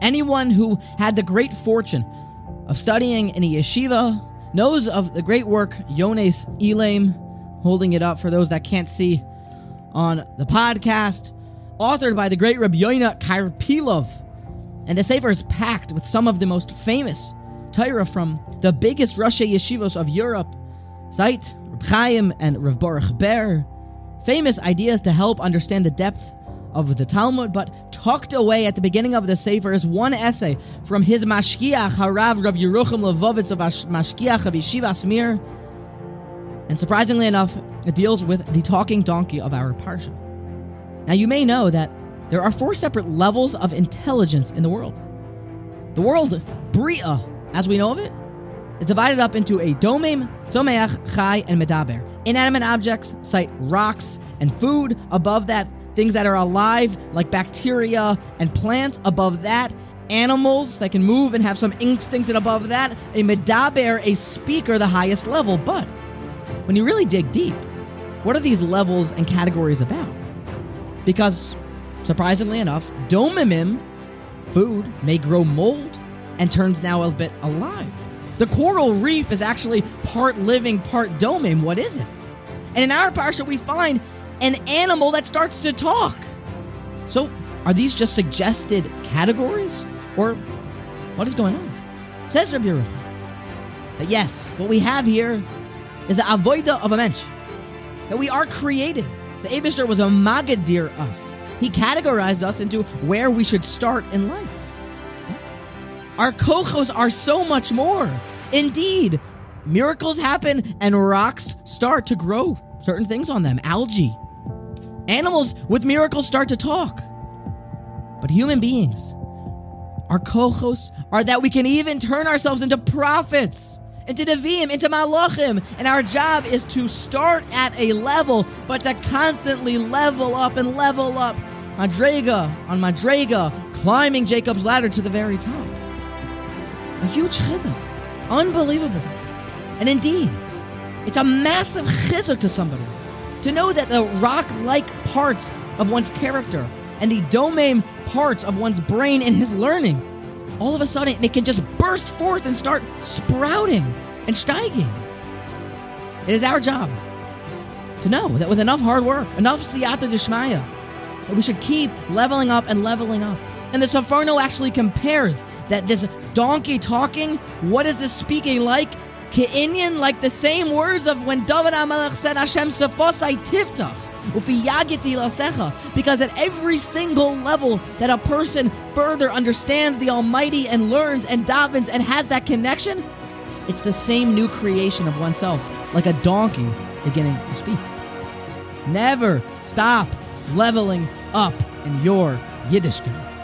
Anyone who had the great fortune of studying in a yeshiva knows of the great work Yones Elaim, holding it up for those that can't see on the podcast, authored by the great Rabbi Yoina Karpilov. And the Sefer is packed with some of the most famous Torah from the biggest Roshei yeshivos of Europe, Zeit, Reb Chaim, and Rav Baruch Ber. Famous ideas to help understand the depth of the Talmud, but tucked away at the beginning of the Sefer is one essay from his Mashgiach, Harav Rav Yerucham Levovitz of Mashgiach of Yeshivas Mir. And surprisingly enough, it deals with the talking donkey of our Parsha. Now, you may know that there are four separate levels of intelligence in the world. The world, Bria, as we know of it, is divided up into a domem, tzomeach, chai, and medaber. Inanimate objects, cite rocks and food. Above that, things that are alive, like bacteria and plants. Above that, animals that can move and have some instinct. And above that, a medaber, a speaker, the highest level. But when you really dig deep, what are these levels and categories about? Because, surprisingly enough, domimim, food, may grow mold and turns now a bit alive. The coral reef is actually part living, part domim. What is it? And in our parsha, we find an animal that starts to talk. So, are these just suggested categories? Or what is going on? Says Rabbi Yerucham. But yes, what we have here is the avoida of a mensch. That we are created. The Aibishter was a magadir us. He categorized us into where we should start in life. Our kochos are so much more. Indeed, miracles happen and rocks start to grow certain things on them, algae. Animals with miracles start to talk. But human beings, our kochos are that we can even turn ourselves into prophets, into Nevi'im, into Malachim. And our job is to start at a level, but to constantly level up and level up. Madrega on Madrega, climbing Jacob's ladder to the very top. A huge chizuk. Unbelievable. And indeed, it's a massive chizuk to somebody to know that the rock-like parts of one's character and the domem parts of one's brain and his learning, all of a sudden it can just burst forth and start sprouting and steiging. It is our job to know that with enough hard work, enough siyata deshmaya, that we should keep leveling up and leveling up. And the Seforno actually compares that this donkey talking, what is this speaking like? Ke'inyan, like the same words of when David HaMelech said, Hashem sefosai tiftach. Because at every single level that a person further understands the Almighty and learns and davens and has that connection, it's the same new creation of oneself, like a donkey beginning to speak. Never stop leveling up in your Yiddishkeit.